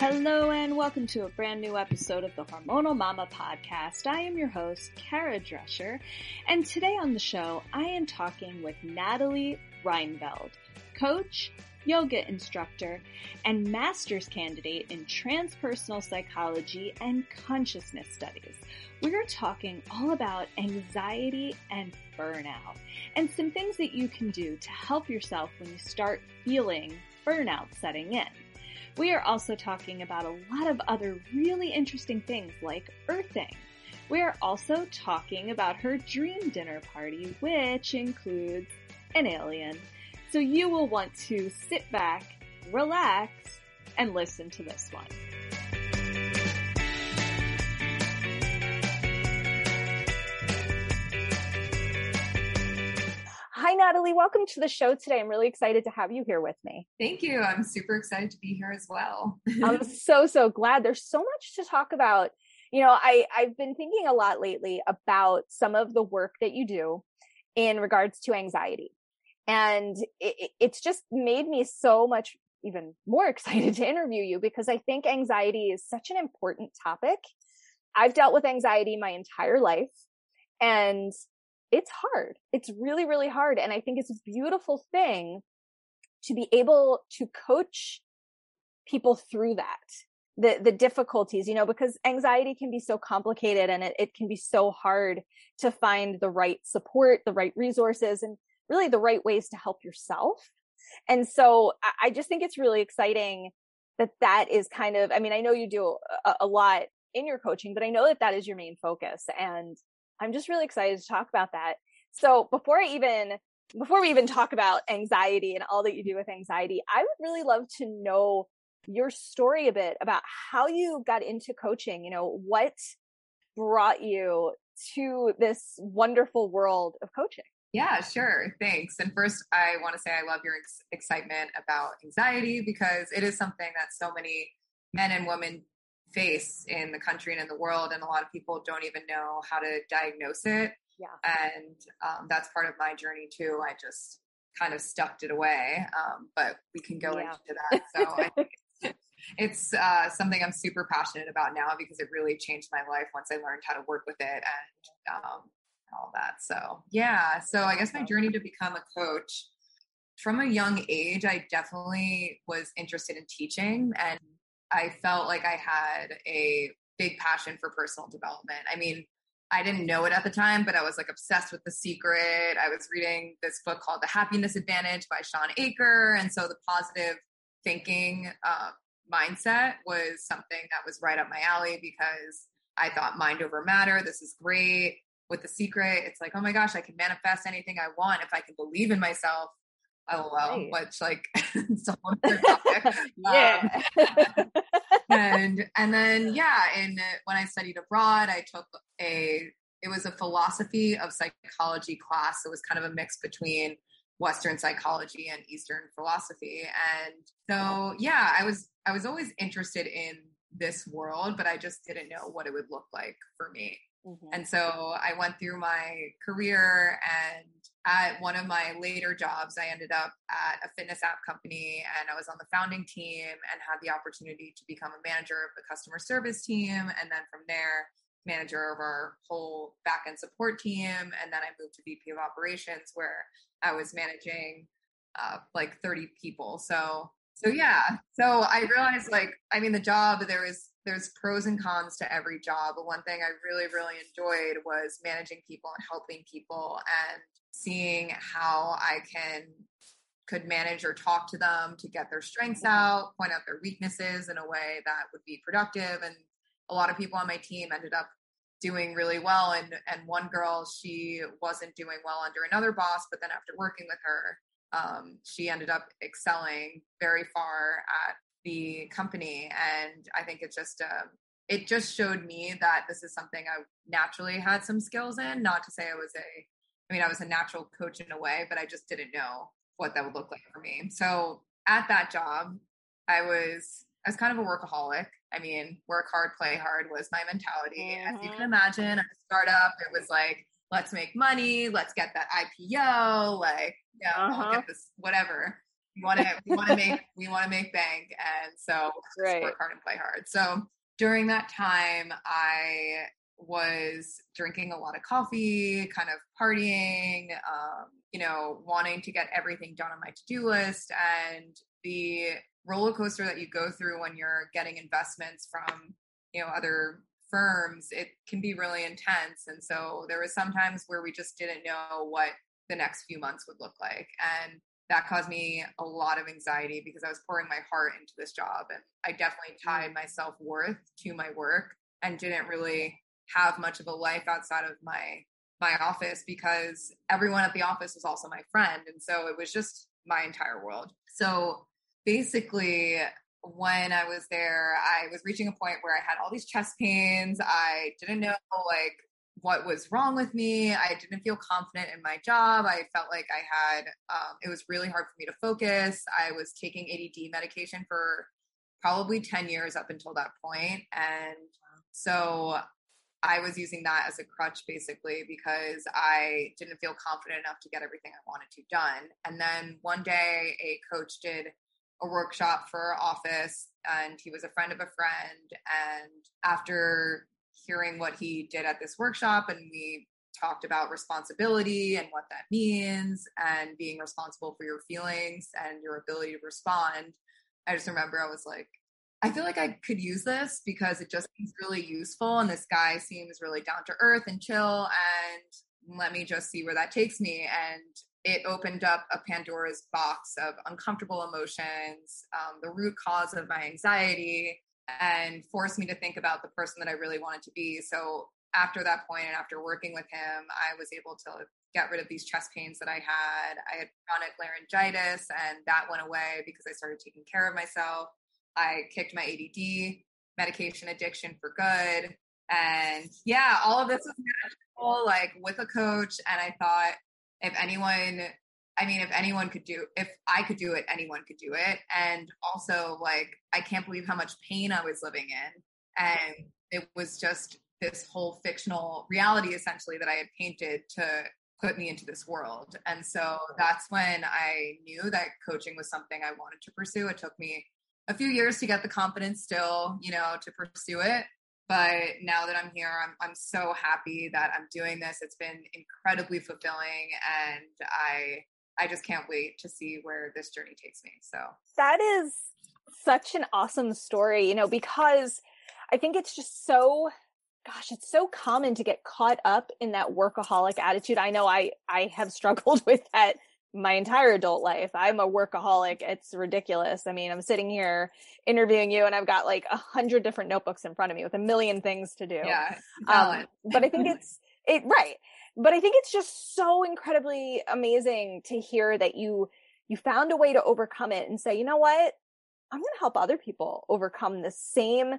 Hello, and welcome to a brand new episode of the Hormonal Mama podcast. I am your host, Kara Drescher, and today on the show, I am talking with Natalie Ryneveld, coach, yoga instructor, and master's candidate in transpersonal psychology and consciousness studies. We are talking all about anxiety and burnout, and some things that you can do to help yourself when you start feeling burnout setting in. We are also talking about a lot of other really interesting things like earthing. We are also talking about her dream dinner party, which includes an alien. So you will want to sit back, relax, and listen to this one. Hi, Natalie. Welcome to the show today. I'm really excited to have you here with me. Thank you. I'm super excited to be here as well. I'm so, so glad. There's so much to talk about. You know, I, I've been thinking a lot lately about some of the work that you do in regards to anxiety. And it, it's just made me so much even more excited to interview you because I think anxiety is such an important topic. I've dealt with anxiety my entire life and it's hard. It's really, really hard. And I think it's a beautiful thing to be able to coach people through that. The, the difficulties, you know, because anxiety can be so complicated and it, it can be so hard to find the right support, the right resources, and really the right ways to help yourself. And so I just think it's really exciting that that is kind of, I mean, I know you do a, a lot in your coaching, but I know that that is your main focus. And I'm just really excited to talk about that. So before I even before we even talk about anxiety and all that you do with anxiety, I would really love to know your story a bit about how you got into coaching. You know, what brought you to this wonderful world of coaching? Yeah, sure. Thanks. And first, I want to say I love your ex- excitement about anxiety because it is something that so many men and women face in the country and in the world and a lot of people don't even know how to diagnose it. Yeah. And um, that's part of my journey too. I just kind of stuffed it away um, but we can go yeah. into that. So i think it's uh, something i'm super passionate about now because it really changed my life once i learned how to work with it and um, all that. So yeah. So i guess my journey to become a coach from a young age i definitely was interested in teaching and I felt like I had a big passion for personal development. I mean, I didn't know it at the time, but I was like obsessed with The Secret. I was reading this book called The Happiness Advantage by Shawn Achor. And so the positive thinking uh, mindset was something that was right up my alley because I thought mind over matter. This is great. With The Secret, it's like, oh my gosh, I can manifest anything I want if I can believe in myself lol right. which like it's a whole topic yeah. Um, and and then yeah and when i studied abroad i took a it was a philosophy of psychology class. It was kind of a mix between western psychology and eastern philosophy. And so yeah i was i was always interested in this world but i just didn't know what it would look like for me. Mm-hmm. and so i went through my career and at one of my later jobs, I ended up at a fitness app company and I was on the founding team and had the opportunity to become a manager of the customer service team. And then from there, manager of our whole backend support team. And then I moved to VP of operations where I was managing uh, like 30 people. So, so yeah. So I realized like, I mean, the job, there was, there's pros and cons to every job. But one thing I really, really enjoyed was managing people and helping people and seeing how I can could manage or talk to them to get their strengths mm-hmm. out, point out their weaknesses in a way that would be productive. And a lot of people on my team ended up doing really well. And and one girl, she wasn't doing well under another boss, but then after working with her, um, she ended up excelling very far at the company. And I think it just uh, it just showed me that this is something I naturally had some skills in. Not to say I was a I mean, I was a natural coach in a way, but I just didn't know what that would look like for me. So at that job, I was I was kind of a workaholic. I mean, work hard, play hard was my mentality. Mm-hmm. As you can mm-hmm. imagine, at a startup, it was like, let's make money, let's get that IPO, like, yeah, uh-huh. I'll get this, whatever. we want to we want to make we want to make bank and so right. work hard and play hard so during that time i was drinking a lot of coffee kind of partying um, you know wanting to get everything done on my to-do list and the roller coaster that you go through when you're getting investments from you know other firms it can be really intense and so there was sometimes where we just didn't know what the next few months would look like and that caused me a lot of anxiety because I was pouring my heart into this job and I definitely tied my self-worth to my work and didn't really have much of a life outside of my my office because everyone at the office was also my friend and so it was just my entire world. So basically when I was there, I was reaching a point where I had all these chest pains. I didn't know like what was wrong with me. I didn't feel confident in my job. I felt like I had, um, it was really hard for me to focus. I was taking ADD medication for probably 10 years up until that. And so I was using that as a crutch basically because I didn't feel confident enough to get everything I wanted to done. And then one day a coach did a workshop for office and he was a friend of a friend. And after hearing what he did at this workshop and we talked about responsibility and what that means and being responsible for your feelings and your ability to respond. I just remember I was like, I feel like I could use this because it just seems really useful. And this guy seems really down to earth and chill. And let me just see where that takes me. And it opened up a Pandora's box of uncomfortable emotions, um, the root cause of my anxiety, and forced me to think about the person that I really wanted to be. So after that point and after working with him, I was able to get rid of these chest pains that I had. I had chronic laryngitis, and that went away because I started taking care of myself. I kicked my ADD medication addiction for good. And yeah, all of this was magical, like with a coach. And I thought if anyone, I mean, if anyone could do, if I could do it, anyone could do it. And also, like, I can't believe how much pain I was living in. And it was just this whole fictional reality essentially that I had painted to put me into this world. And so that's when I knew that coaching was something I wanted to pursue. It took me a few years to get the confidence still, you know, to pursue it. But now that I'm here, I'm, I'm so happy that I'm doing this. It's been incredibly fulfilling and I I just can't wait to see where this journey takes me. So that is such an awesome story, you know, because I think it's just so gosh, it's so common to get caught up in that workaholic attitude. I know I I have struggled with that my entire adult life. I'm a workaholic. It's ridiculous. I mean, I'm sitting here interviewing you and I've got like a hundred different notebooks in front of me with a million things to do. Yeah. Um, but I think it's it right. But I think it's just so incredibly amazing to hear that you you found a way to overcome it and say, you know what? I'm going to help other people overcome the same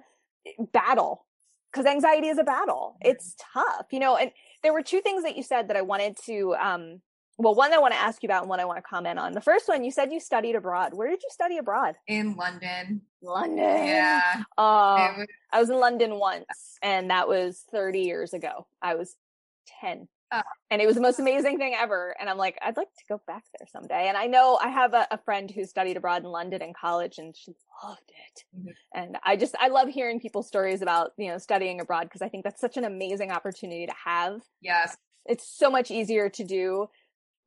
eh, battle because anxiety is a battle. It's tough, you know. And there were two things that you said that I wanted to um, well, one I want to ask you about and one I want to comment on. The first one, you said you studied abroad. Where did you study abroad? In London. London. Yeah. Uh, was- I was in London once, and that was 30 years ago. I was 10. Uh, and it was the most amazing thing ever. And I'm like, I'd like to go back there someday. And I know I have a, a friend who studied abroad in London in college and she loved it. Mm-hmm. And I just, I love hearing people's stories about, you know, studying abroad because I think that's such an amazing opportunity to have. Yes. It's so much easier to do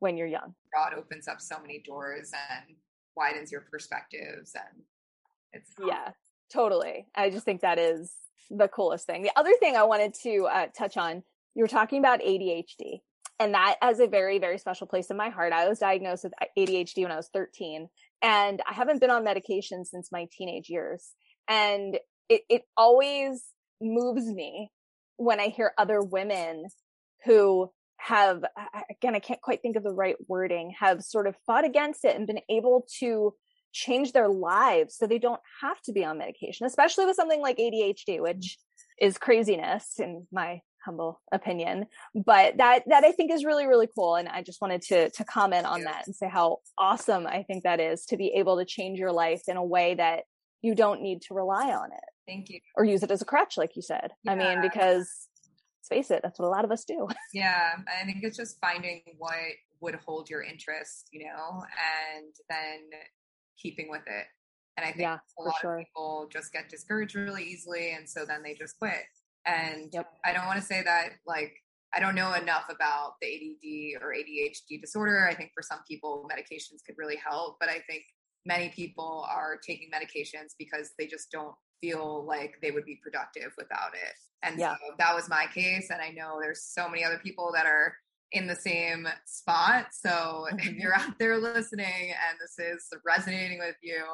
when you're young. God opens up so many doors and widens your perspectives and it's yeah totally i just think that is the coolest thing. The other thing i wanted to uh, touch on you were talking about adhd and that has a very very special place in my heart. I was diagnosed with adhd when i was 13 and i haven't been on medication since my teenage years and it, it always moves me when i hear other women who have again i can't quite think of the right wording have sort of fought against it and been able to change their lives so they don't have to be on medication especially with something like adhd mm-hmm. which is craziness in my humble opinion. But that that i think is really really cool and i just wanted to to comment on that and say how awesome i think that is to be able to change your life in a way that you don't need to rely on it thank you. or use it as a crutch like you said. Yeah. i mean because face it, that's what a lot of us do. Yeah. I think it's just finding what would hold your interest, you know, and then keeping with it. And I think Yeah, a for lot sure. of people just get discouraged really easily. And so then they just quit. And Yep. I don't want to say that like I don't know enough about the ADD or ADHD disorder. I think for some people, medications could really help. But I think many people are taking medications because they just don't feel like they would be productive without it. And Yeah. so that was my case. And I know there's so many other people that are in the same spot. So if Mhm. you're out there listening and this is resonating with you,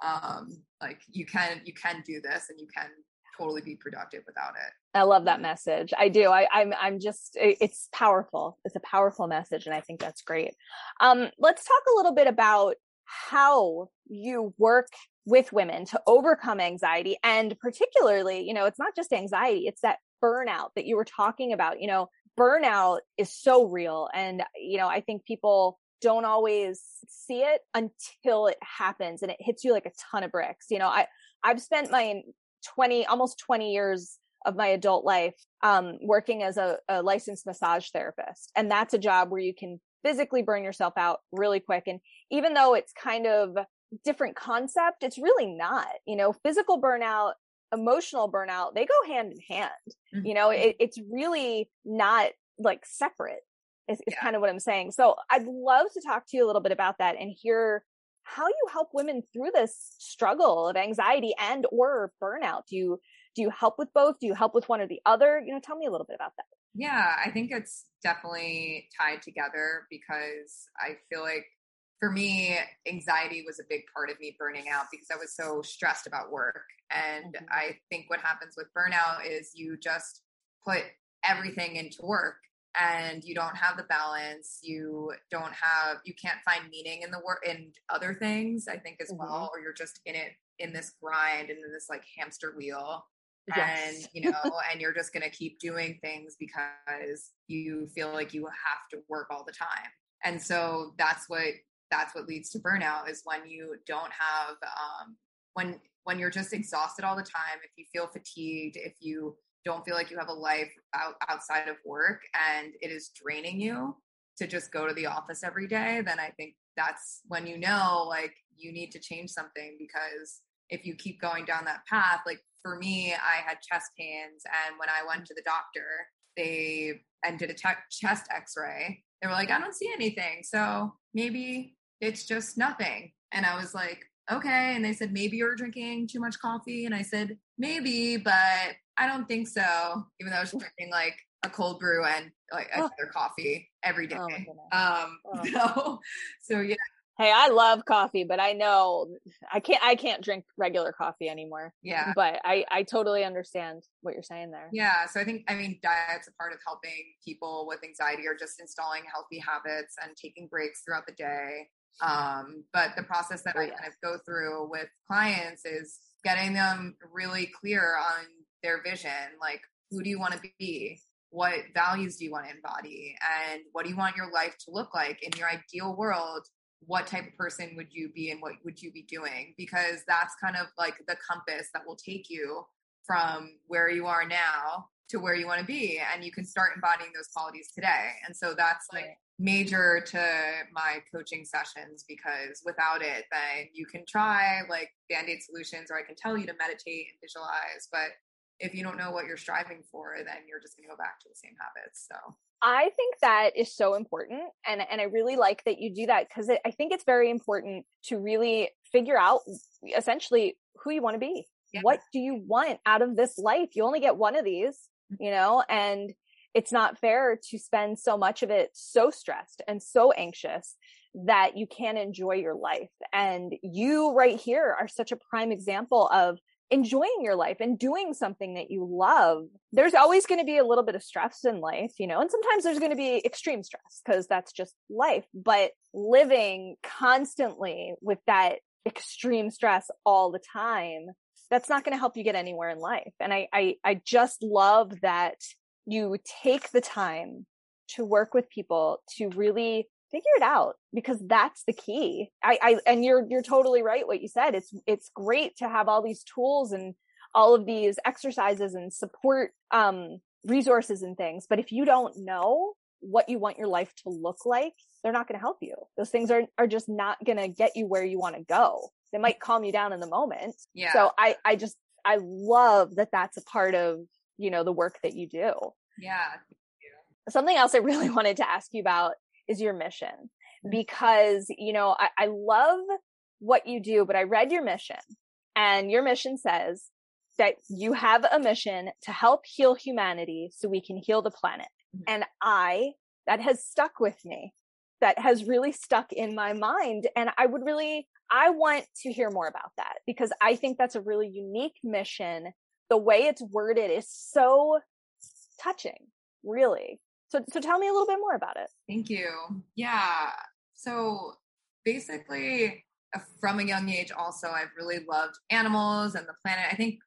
um, like you can you can do this and you can totally be productive without it. I love that message. I do. I, I'm I'm just it's powerful. It's a powerful message, and I think that's great. Um, let's talk a little bit about how you work with women to overcome anxiety, and particularly, you know, it's not just anxiety; it's that burnout that you were talking about. You know, burnout is so real, and you know, I think people don't always see it until it happens and it hits you like a ton of bricks. You know, I I've spent my 20 almost 20 years of my adult life um, working as a, a licensed massage therapist and that's a job where you can physically burn yourself out really quick and even though it's kind of different concept it's really not you know physical burnout emotional burnout they go hand in hand Mhm. you know it, it's really not like separate is, is Yeah. kind of what i'm saying so i'd love to talk to you a little bit about that and hear how you help women through this struggle of anxiety and or burnout do you do you help with both do you help with one or the other you know tell me a little bit about that Yeah, I think it's definitely tied together because I feel like for me, anxiety was a big part of me burning out because I was so stressed about work. And Mhm. I think what happens with burnout is you just put everything into work and you don't have the balance you don't have you can't find meaning in the work in other things i think as Mhm. well or you're just in it in this grind and in this like hamster wheel Yes. and you know and you're just going to keep doing things because you feel like you have to work all the time and so that's what that's what leads to burnout is when you don't have um when when you're just exhausted all the time if you feel fatigued if you don't feel like you have a life out, outside of work and it is draining you to just go to the office every day then i think that's when you know like you need to change something because if you keep going down that path like for me i had chest pains and when i went to the doctor they and did a te- chest x-ray they were like i don't see anything. So maybe it's just nothing. And i was like okay. And they said maybe you're drinking too much coffee. And i said maybe but i don't think so. Even though i was drinking like a cold brew and like Oh. another coffee every day. Oh um Oh. so so yeah hey i love coffee but i know i can't i can't drink regular coffee anymore yeah but i i totally understand what you're saying there Yeah, so I think I mean diet's a part of helping people with anxiety or just installing healthy habits and taking breaks throughout the day. Um, but the process that Oh, I yes. kind of go through with clients is getting them really clear on their vision, like who do you want to be? What values do you want to embody? And what do you want your life to look like in your ideal world? What type of person would you be and what would you be doing? Because that's kind of like the compass that will take you from where you are now to where you want to be and you can start embodying those qualities today and so that's like major to my coaching sessions because without it then you can try like band-aid solutions or i can tell you to meditate and visualize but if you don't know what you're striving for then you're just going to go back to the same habits so I think that is so important. And, and I really like that you do that because I think it's very important to really figure out essentially who you want to be. Yeah. What do you want out of this life? You only get one of these, mm-hmm. you know, and it's not fair to spend so much of it so stressed and so anxious that you can't enjoy your life. And you right here are such a prime example of enjoying your life and doing something that you love. There's always going to be a little bit of stress in life, you know, and sometimes there's going to be extreme stress because that's just life. But living constantly with that extreme stress all the time, that's not going to help you get anywhere in life. And I, I, I just love that you take the time to work with people to really figure it out because that's the key. I, I, and you're, you're totally right. What you said, it's, it's great to have all these tools and all of these exercises and support, um, resources and things. But if you don't know what you want your life to look like, they're not going to help you. Those things are, are just not going to get you where you want to go. They might calm you down in the moment. Yeah. So I, I just, I love that that's a part of, you know, the work that you do. Yeah. Something else I really wanted to ask you about is your mission mm-hmm. because, you know, I, I love what you do, but I read your mission and your mission says that you have a mission to help heal humanity so we can heal the planet. Mm-hmm. And I, that has stuck with me, that has really stuck in my mind. And I would really, I want to hear more about that because I think that's a really unique mission. The way it's worded is so touching, really. So, so tell me a little bit more about it. Thank you. Yeah. So basically, uh, from a young age, also, I've really loved animals and the planet. I think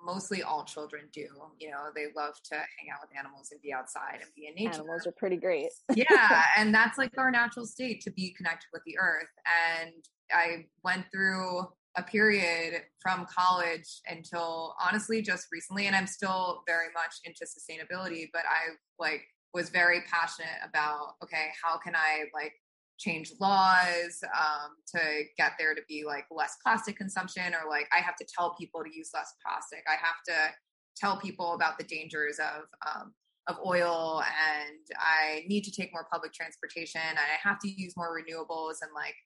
mostly all children do. You know, they love to hang out with animals and be outside and be in nature. Animals are pretty great. yeah. And that's like our natural state to be connected with the earth. And I went through a period from college until honestly just recently and i'm still very much into sustainability but i like was very passionate about okay how can i like change laws um, to get there to be like less plastic consumption or like i have to tell people to use less plastic. I have to tell people about the dangers of um, of oil and i need to take more public transportation and i have to use more renewables and like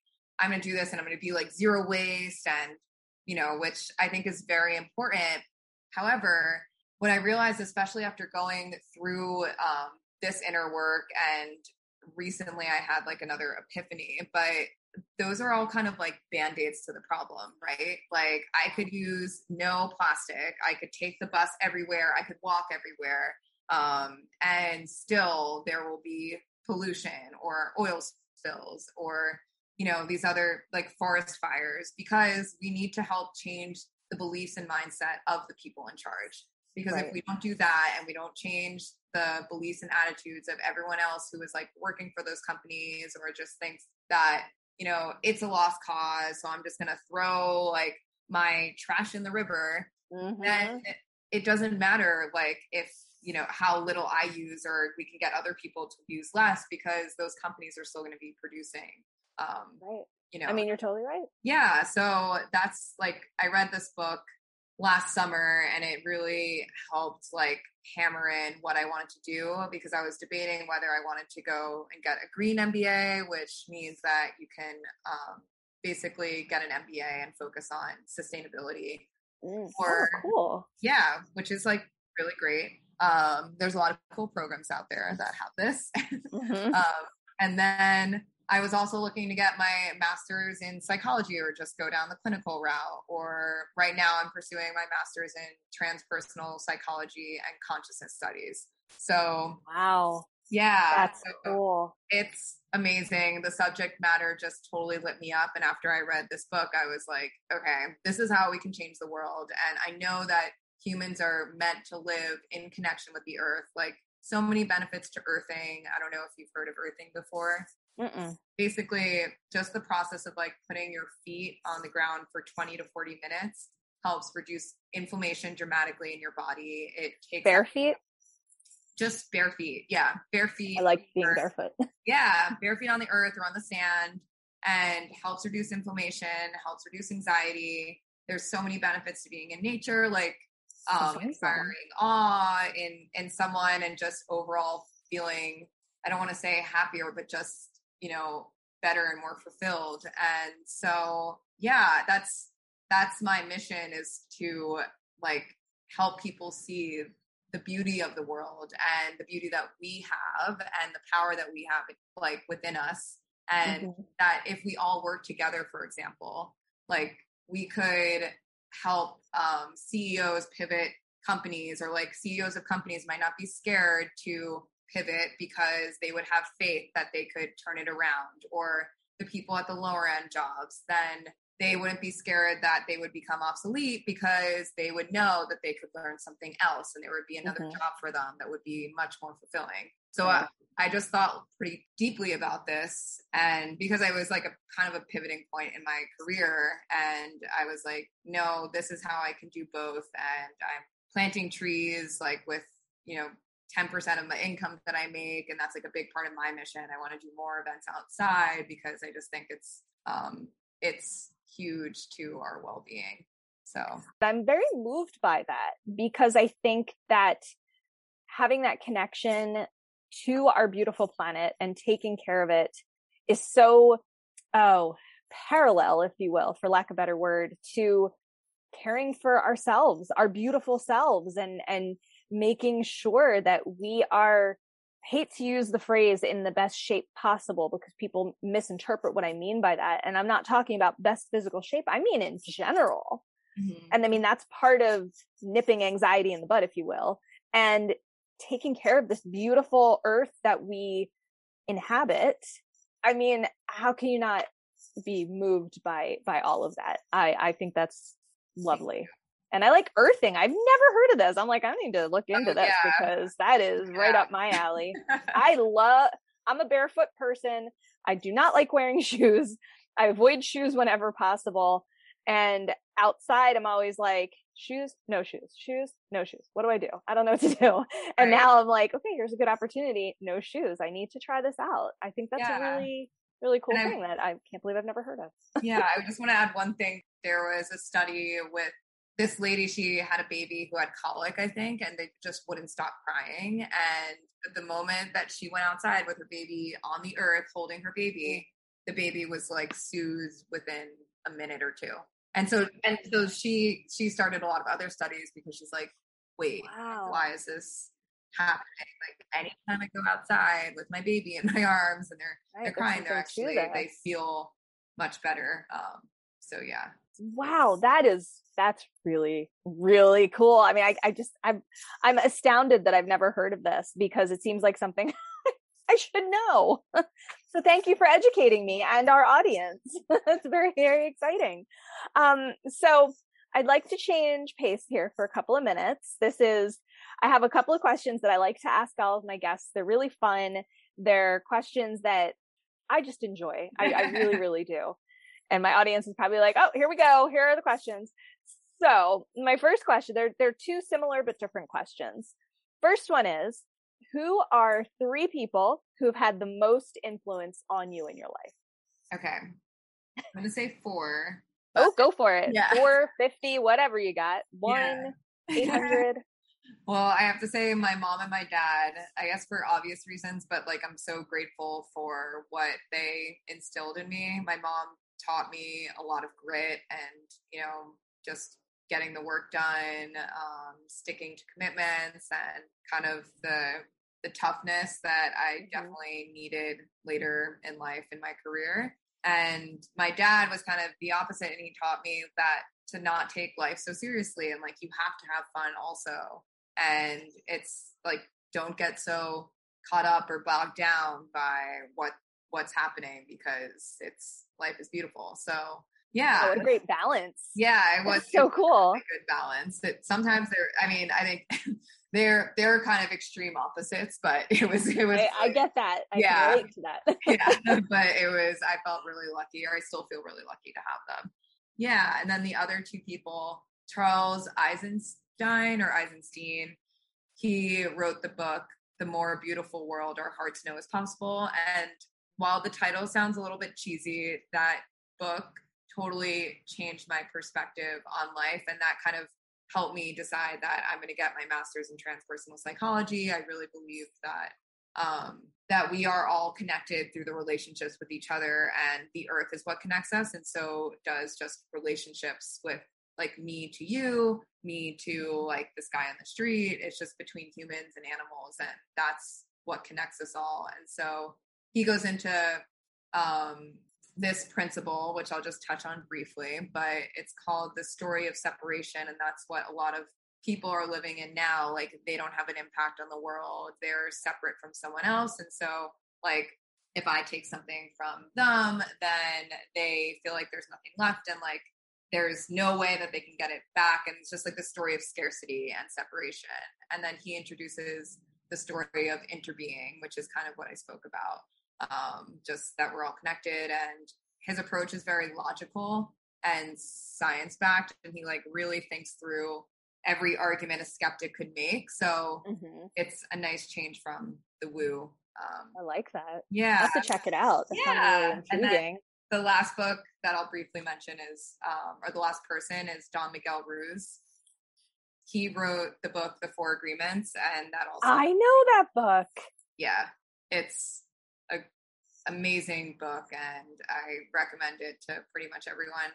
i'm going to do this and i'm going to be like zero waste and you know which i think is very important however what i realized especially after going through um, this inner work and recently I had like another epiphany, but those are all kind of like band-aids to the problem, right? Like I could use no plastic, I could take the bus everywhere, I could walk everywhere. Um, and still there will be pollution or oil spills or you know these other like forest fires because we need to help change the beliefs and mindset of the people in charge because right. if we don't do that and we don't change the beliefs and attitudes of everyone else who is like working for those companies or just thinks that you know it's a lost cause so i'm just going to throw like my trash in the river mm-hmm. then it doesn't matter like if you know how little i use or we can get other people to use less because those companies are still going to be producing um right you know i mean you're totally right yeah so that's like i read this book last summer and it really helped like hammer in what I wanted to do because I was debating whether I wanted to go and get a green MBA, which means that you can um, basically get an MBA and focus on sustainability. Mm, or oh, cool. Yeah, which is like really great. Um, there's a lot of cool programs out there that have this. Mm-hmm. um, and then I was also looking to get my master's in psychology or just go down the clinical route. Or right now, I'm pursuing my master's in transpersonal psychology and consciousness studies. So, wow. Yeah. That's so cool. It's amazing. The subject matter just totally lit me up. And after I read this book, I was like, okay, this is how we can change the world. And I know that humans are meant to live in connection with the earth. Like, so many benefits to earthing. I don't know if you've heard of earthing before. Mm-mm. Basically, just the process of like putting your feet on the ground for 20 to 40 minutes helps reduce inflammation dramatically in your body. It takes bare feet. Just bare feet. Yeah. Bare feet. I like being earth. barefoot. yeah. Bare feet on the earth or on the sand and helps reduce inflammation, helps reduce anxiety. There's so many benefits to being in nature, like um, inspiring awe in in someone and just overall feeling I don't want to say happier, but just you know better and more fulfilled and so yeah that's that's my mission is to like help people see the beauty of the world and the beauty that we have and the power that we have like within us and mm-hmm. that if we all work together for example like we could help um, ceos pivot companies or like ceos of companies might not be scared to pivot because they would have faith that they could turn it around or the people at the lower end jobs then they wouldn't be scared that they would become obsolete because they would know that they could learn something else and there would be another mm-hmm. job for them that would be much more fulfilling so uh, I just thought pretty deeply about this. And because I was like a kind of a pivoting point in my career, and I was like, no, this is how I can do both. And I'm planting trees like with, you know, 10% of my income that I make. And that's like a big part of my mission. I want to do more events outside because I just think it's, um, it's huge to our well-being. So I'm very moved by that because I think that having that connection to our beautiful planet and taking care of it is so, oh, parallel, if you will, for lack of a better word, to caring for ourselves, our beautiful selves and, and making sure that we are hate to use the phrase in the best shape possible because people misinterpret what I mean by that. And I'm not talking about best physical shape. I mean in general. Mm-hmm. And I mean, that's part of nipping anxiety in the bud, if you will, and taking care of this beautiful earth that we inhabit. I mean, how can you not be moved by, by all of that? I, I think that's lovely. And I like earthing. I've never heard of this. I'm like, I need to look into oh, this yeah. because that is yeah. right up my alley. I love, I'm a barefoot person. I do not like wearing shoes. I avoid shoes whenever possible. And outside, I'm always like, shoes, no shoes, shoes, no shoes. What do I do? I don't know what to do. And right. now I'm like, okay, here's a good opportunity. No shoes. I need to try this out. I think that's yeah. a really, really cool and thing I, that I can't believe I've never heard of. yeah. I just want to add one thing. There was a study with this lady, she had a baby who had colic, I think, and they just wouldn't stop crying. And the moment that she went outside with her baby on the earth holding her baby, the baby was like soothed within a minute or two. And so and so she she started a lot of other studies because she's like, wait, wow. why is this happening? Like anytime I go outside with my baby in my arms and they're right, they're crying, they're actually they feel much better. Um, so yeah. Wow, that is that's really really cool. I mean, I I just I'm I'm astounded that I've never heard of this because it seems like something I should know. so thank you for educating me and our audience. It's very, very exciting. Um, so I'd like to change pace here for a couple of minutes. This is, I have a couple of questions that I like to ask all of my guests. They're really fun. They're questions that I just enjoy. I, I really, really do. And my audience is probably like, oh, here we go. Here are the questions. So my first question, they're, they're two similar but different questions. First one is, who are three people who have had the most influence on you in your life? Okay. I'm going to say four. oh, go for it. Yeah. Four, 50, whatever you got. One, yeah. 800. well, I have to say my mom and my dad, I guess for obvious reasons, but like I'm so grateful for what they instilled in me. My mom taught me a lot of grit and, you know, just getting the work done, um, sticking to commitments, and kind of the the toughness that I mm-hmm. definitely needed later in life in my career. And my dad was kind of the opposite, and he taught me that to not take life so seriously and like you have to have fun also. And it's like don't get so caught up or bogged down by what what's happening because it's life is beautiful. So oh, yeah, oh, what a great balance. Yeah, it was so cool. good balance. That sometimes there. I mean, I think they're they're kind of extreme opposites, but it was it was. I, I get that. I yeah, relate to that. yeah, but it was. I felt really lucky, or I still feel really lucky to have them. Yeah, and then the other two people, Charles Eisenstein or Eisenstein, he wrote the book "The More Beautiful World Our Hearts Know Is Possible," and while the title sounds a little bit cheesy, that book totally changed my perspective on life, and that kind of helped me decide that I'm going to get my master's in transpersonal psychology. I really believe that um, that we are all connected through the relationships with each other, and the earth is what connects us, and so does just relationships with like me to you, me to like this guy on the street. It's just between humans and animals, and that's what connects us all. And so he goes into um, this principle, which I'll just touch on briefly, but it's called the story of separation. And that's what a lot of people are living in now. Like they don't have an impact on the world, they're separate from someone else. And so, like, if I take something from them, then they feel like there's nothing left and like there's no way that they can get it back. And it's just like the story of scarcity and separation. And then he introduces the story of interbeing, which is kind of what I spoke about um, just that we're all connected. And his approach is very logical and science backed, and he like really thinks through every argument a skeptic could make. So mm-hmm. it's a nice change from the woo. Um, I like that. Yeah. I have to check it out. That yeah. Really the last book that I'll briefly mention is, um, or the last person is Don Miguel Ruiz. He wrote the book The Four Agreements, and that also. I know that book. Yeah, it's amazing book, and I recommend it to pretty much everyone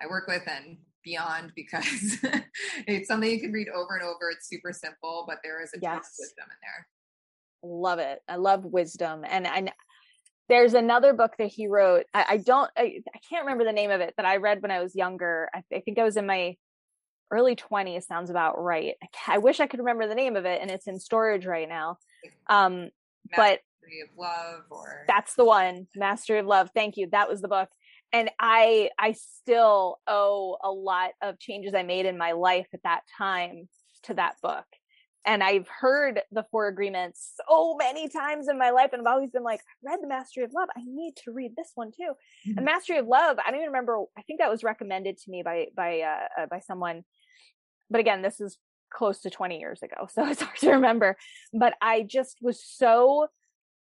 I work with and beyond because it's something you can read over and over. It's super simple, but there is a yes. ton of wisdom in there. Love it. I love wisdom, and and there's another book that he wrote. I, I don't, I, I, can't remember the name of it that I read when I was younger. I, I think I was in my early 20s. Sounds about right. I, I, wish I could remember the name of it, and it's in storage right now. Um, but of Love, or that's the one. Mastery of Love. Thank you. That was the book. And I, I still owe a lot of changes I made in my life at that time to that book and I've heard the four agreements so many times in my life, and I've always been like, read the Mastery of Love. I need to read this one too. Mm-hmm. And Mastery of Love, I don't even remember. I think that was recommended to me by by uh, uh, by someone. But again, this is close to 20 years ago, so it's hard to remember. But I just was so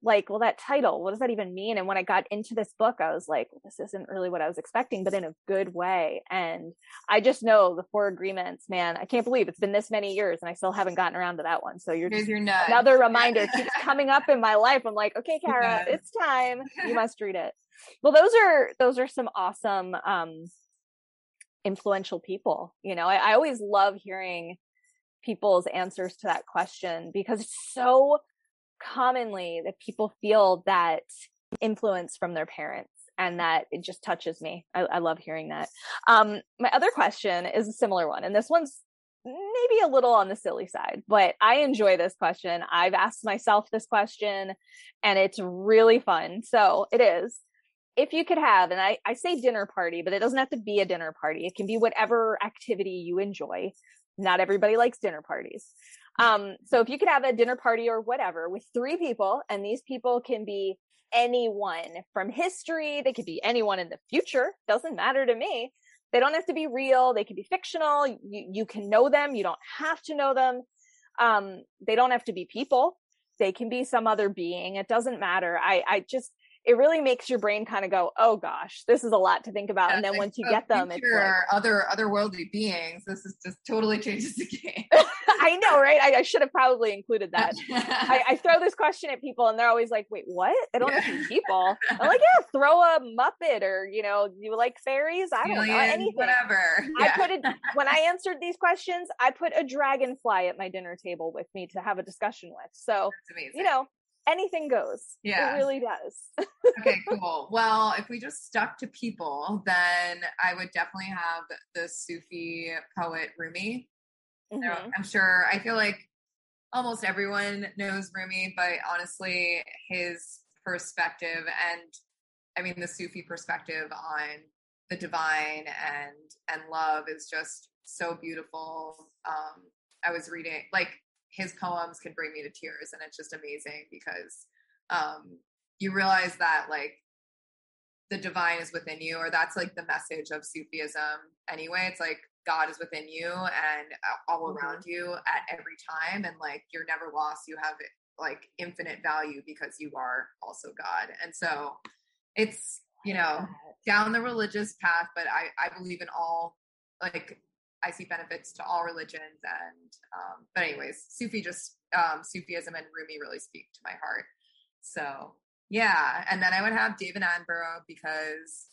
like, well, that title, what does that even mean? And when I got into this book, I was like, well, this isn't really what I was expecting, but in a good way. And I just know the four agreements, man. I can't believe it's been this many years and I still haven't gotten around to that one. So you're just another reminder keeps coming up in my life. I'm like, okay, Kara, it's time. You must read it. Well, those are those are some awesome um influential people. You know, I, I always love hearing people's answers to that question because it's so commonly that people feel that influence from their parents and that it just touches me. I, I love hearing that. Um, my other question is a similar one, and this one's maybe a little on the silly side, but I enjoy this question. I've asked myself this question and it's really fun. So it is. If you could have, and I, I say dinner party, but it doesn't have to be a dinner party. It can be whatever activity you enjoy. Not everybody likes dinner parties. Um, so if you could have a dinner party or whatever with three people, and these people can be anyone from history, they could be anyone in the future, doesn't matter to me. They don't have to be real, they can be fictional. You, you can know them, you don't have to know them. Um, they don't have to be people, they can be some other being. It doesn't matter. I, I just, it really makes your brain kind of go, "Oh gosh, this is a lot to think about." Yeah, and then once you oh, get them, it's like, other otherworldly beings. This is just totally changes the game. I know, right? I, I, should have probably included that. I, I, throw this question at people, and they're always like, "Wait, what? They don't yeah. people." I'm like, "Yeah, throw a Muppet, or you know, you like fairies? I don't know anything, whatever." Yeah. I put it when I answered these questions. I put a dragonfly at my dinner table with me to have a discussion with. So, you know, anything goes. Yeah. It really does. okay, cool. Well, if we just stuck to people, then I would definitely have the Sufi poet Rumi. Mm-hmm. I'm sure, I feel like almost everyone knows Rumi, but honestly, his perspective and I mean the Sufi perspective on the divine and and love is just so beautiful. Um, I was reading like his poems can bring me to tears and it's just amazing because um, you realize that like the divine is within you or that's like the message of sufism anyway. It's like god is within you and uh, all mm-hmm. around you at every time and like you're never lost. You have like infinite value because you are also god. And so it's you know down the religious path but i i believe in all like I see benefits to all religions. And, um, but anyways, Sufi just, um, Sufism and Rumi really speak to my heart. So yeah. And then I would have David Attenborough because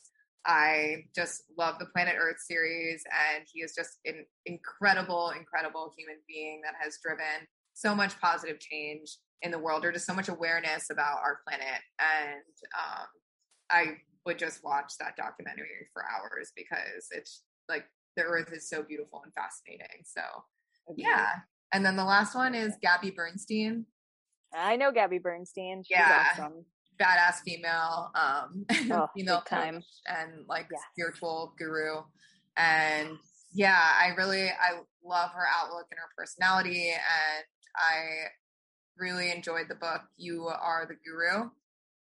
I just love the Planet Earth series. And he is just an incredible, incredible human being that has driven so much positive change in the world or just so much awareness about our planet. And, um, I would just watch that documentary for hours because it's like the earth is so beautiful and fascinating. So yeah. And then the last one is Gabby Bernstein. I know Gabby Bernstein. She's yeah. Awesome. Badass female, um, oh, female time and like spiritual guru. And yeah, I really I love her outlook and her personality and I really enjoyed the book You Are the Guru.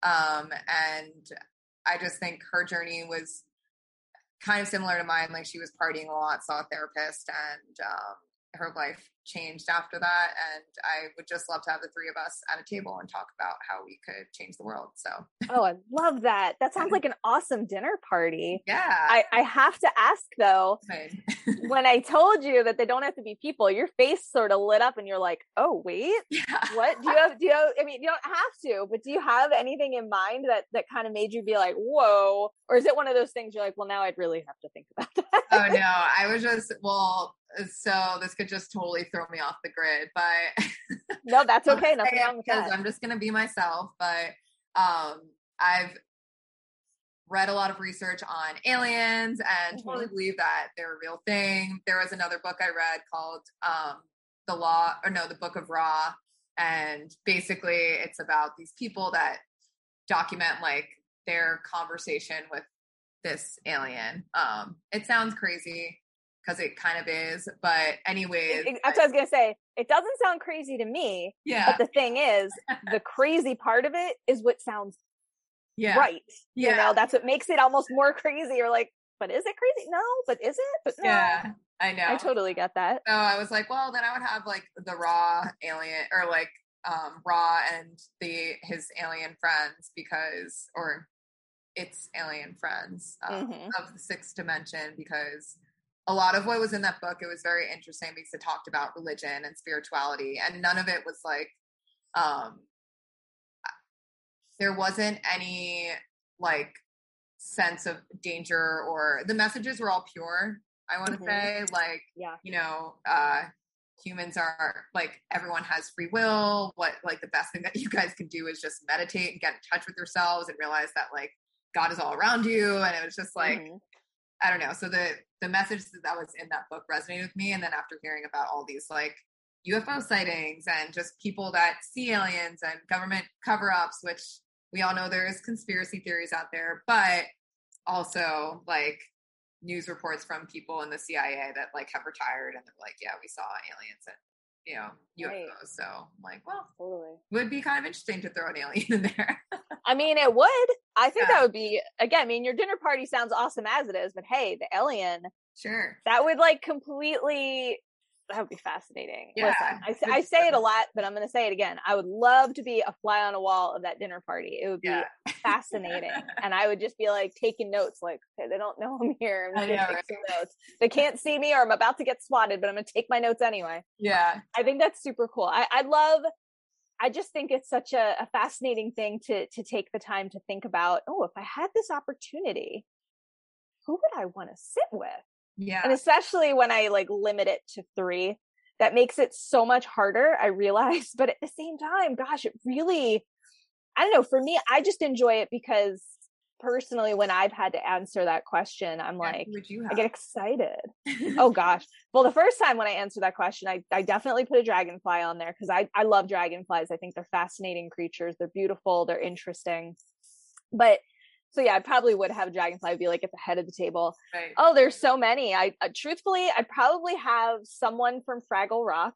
Um, and I just think her journey was kind of similar to mine. Like she was partying a lot, saw a therapist, and um, her life changed after that. And I would just love to have the three of us at a table and talk about how we could change the world. So, oh, I love that. That sounds like an awesome dinner party. Yeah. I, I have to ask though, when I told you that they don't have to be people, your face sort of lit up and you're like, oh, wait, yeah. what do you have? Do you have, I mean, you don't have to, but do you have anything in mind that, that kind of made you be like, whoa? Or is it one of those things you're like, well, now I'd really have to think about oh, that? oh, no. I was just, well, so this could just totally throw me off the grid, but no, that's okay. Nothing wrong with that. I'm just gonna be myself. But um, I've read a lot of research on aliens and mm-hmm. totally believe that they're a real thing. There was another book I read called um, The Law, or no, The Book of Ra, and basically it's about these people that document like their conversation with this alien. Um, it sounds crazy because it kind of is. But anyways, it, that's what I was gonna say. It doesn't sound crazy to me. Yeah. But the thing is, the crazy part of it is what sounds yeah. right. Yeah. You know, that's what makes it almost more crazy. You're like, but is it crazy? No, but is it? But no. Yeah. I know. I totally get that. So I was like, well, then I would have like the Ra alien or like um Ra and the his alien friends because or its alien friends um, mm-hmm. of the sixth dimension because a lot of what was in that book, it was very interesting because it talked about religion and spirituality, and none of it was like, um, there wasn't any like sense of danger or the messages were all pure. I want to mm-hmm. say, like, yeah, you know, uh, humans are like everyone has free will. What like the best thing that you guys can do is just meditate and get in touch with yourselves and realize that like God is all around you. And it was just like. Mm-hmm I don't know. So the the message that was in that book resonated with me, and then after hearing about all these like UFO mm-hmm. sightings and just people that see aliens and government cover ups, which we all know there is conspiracy theories out there, but also like news reports from people in the CIA that like have retired and they're like, yeah, we saw aliens and you know UFOs. Right. So I'm like, well, totally would be kind of interesting to throw an alien in there. I mean, it would. I think yeah. that would be again. I mean, your dinner party sounds awesome as it is, but hey, the alien, sure, that would like completely. That would be fascinating. Yeah. Listen, I, I say it a lot, but I'm going to say it again. I would love to be a fly on a wall of that dinner party. It would be yeah. fascinating, and I would just be like taking notes. Like, okay, they don't know I'm here. I'm take right? some notes. They can't see me, or I'm about to get swatted, but I'm going to take my notes anyway. Yeah, I think that's super cool. I, I love I just think it's such a, a, fascinating thing to to take the time to think about. Oh, if I had this opportunity, who would I want to sit with? Yeah, and especially when I like limit it to three, that makes it so much harder. I realize, but at the same time, gosh, it really, I don't know. For me, I just enjoy it because personally when I've had to answer that question, I'm yeah, like, I get excited. oh gosh. Well, the first time when I answered that question, I, I definitely put a dragonfly on there because I, I love dragonflies. I think they're fascinating creatures. They're beautiful. They're interesting. But so yeah, I probably would have a dragonfly be like at the head of the table. Right. Oh, there's so many. I uh, truthfully, I'd probably have someone from Fraggle Rock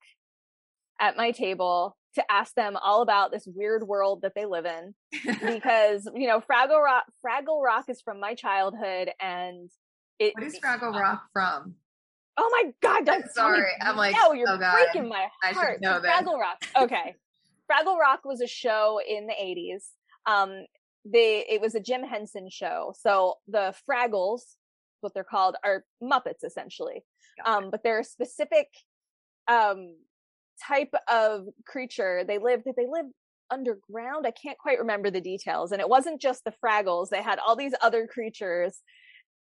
at my table to ask them all about this weird world that they live in because you know Fraggle Rock Fraggle Rock is from my childhood and it What is Fraggle Rock from? Oh my god, I'm sorry. I'm like no, you're oh breaking my heart. I know Fraggle Rock. Okay. Fraggle Rock was a show in the 80s. Um they it was a Jim Henson show. So the Fraggles, what they're called, are Muppets essentially. Um, but they're a specific um type of creature. They lived, they live underground? I can't quite remember the details. And it wasn't just the Fraggles. They had all these other creatures.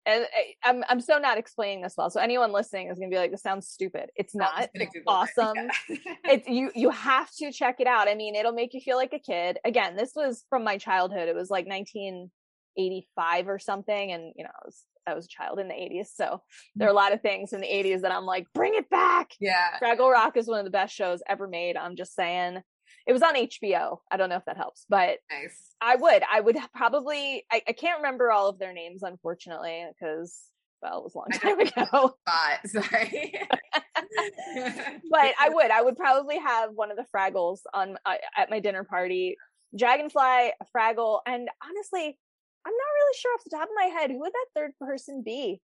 And eh, I'm I'm so not explaining this well. So anyone listening is gonna be like, "This sounds stupid." It's not. Awesome. It. Yeah. it's you. You have to check it out. I mean, it'll make you feel like a kid. Again, this was from my childhood. It was like 1985 or something, and you know, I was I was a child in the 80s. So there are a lot of things in the 80s that I'm like, bring it back. Yeah. Fraggle Rock is one of the best shows ever made. I'm just saying. It was on HBO. I don't know if that helps, but nice. I would. I would probably I, I can't remember all of their names, unfortunately, because well, it was a long time ago. But sorry. but I would. I would probably have one of the Fraggles on uh, at my dinner party. Dragonfly, a Fraggle, and honestly, I'm not really sure off the top of my head who would that third person be.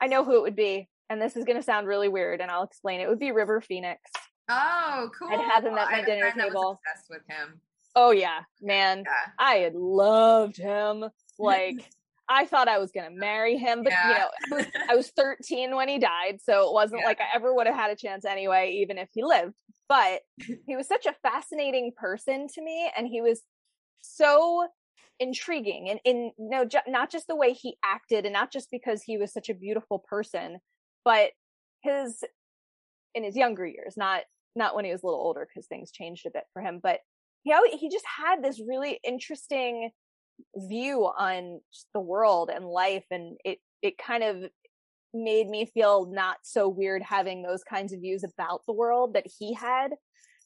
I know who it would be. and this is going to sound really weird, and I'll explain. It would be River Phoenix. Oh, cool! I'd have him at my dinner table. obsessed with him. Oh yeah, man, Yeah. I had loved him. Like I thought I was going to marry him, but Yeah. you know, I was, I was 13 when he died, so it wasn't Yeah. like I ever would have had a chance anyway, even if he lived. But he was such a fascinating person to me, and he was so intriguing and in no ju- not just the way he acted and not just because he was such a beautiful person but his in his younger years not not when he was a little older because things changed a bit for him but he always, he just had this really interesting view on the world and life and it it kind of made me feel not so weird having those kinds of views about the world that he had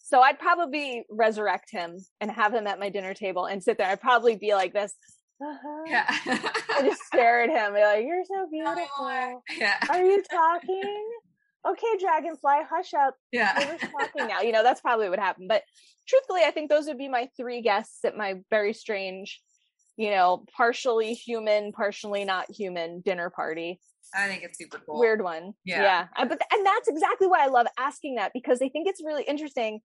so I'd probably resurrect him and have him at my dinner table and sit there. I'd probably be like this. Uh-huh. Yeah. I just stare at him be like, You're so beautiful. yeah. Are you talking? Okay, dragonfly, hush up. Yeah. We're talking now. You know, that's probably what happened. But truthfully, I think those would be my three guests at my very strange, you know, partially human, partially not human dinner party. I think it's super cool. Weird one. Yeah. Yeah. I- But and that's exactly why I love asking that because I think it's really interesting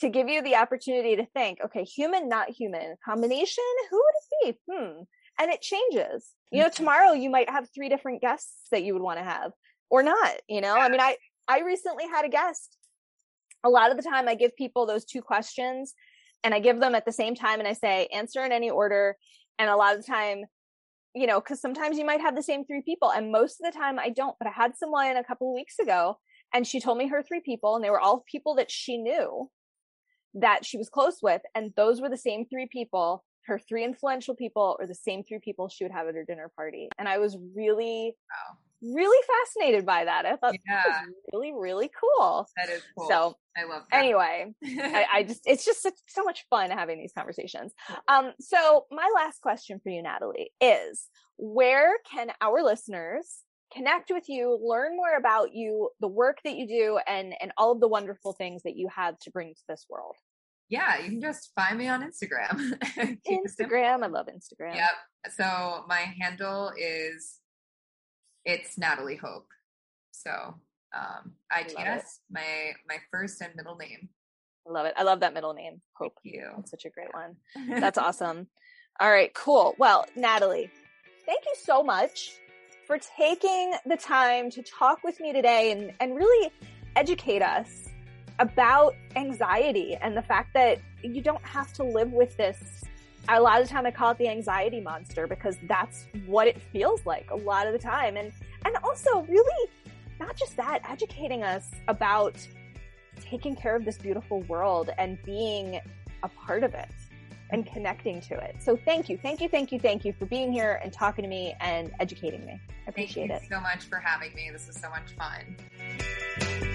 to give you the opportunity to think, okay, human, not human, combination, who would it be? Hmm. And it changes. You know, Mhm. tomorrow you might have three different guests that you would want to have or not, you know? I mean, I I recently had a guest. A lot of the time I give people those two questions and I give them at the same time and I say answer in any order and a lot of the time you know, because sometimes you might have the same three people, and most of the time I don't. But I had someone a couple of weeks ago, and she told me her three people, and they were all people that she knew that she was close with, and those were the same three people. Her three influential people, or the same three people she would have at her dinner party, and I was really, Wow. Really fascinated by that. I thought that was really, really cool. That is cool. So I love that. anyway, I, I just it's just such, so much fun having these conversations. Um, so my last question for you, Natalie, is where can our listeners connect with you, learn more about you, the work that you do, and and all of the wonderful things that you have to bring to this world? yeah, you can just find me on Instagram. Keep it simple. Instagram, I love Instagram. Yep. So my handle is it's Natalie Hope. So um. ITS, my my first and middle name. I love it. I love that middle name, Hope. Thank you. That's such a great one. That's awesome. All right, cool. Well, Natalie, thank you so much for taking the time to talk with me today and, and really educate us about anxiety and the fact that you don't have to live with this. A lot of the time I call it the anxiety monster because that's what it feels like a lot of the time. And, and also really not just that, educating us about taking care of this beautiful world and being a part of it and connecting to it. So thank you, thank you, thank you, thank you for being here and talking to me and educating me. I Thank appreciate you it. so much for having me. This is so much fun.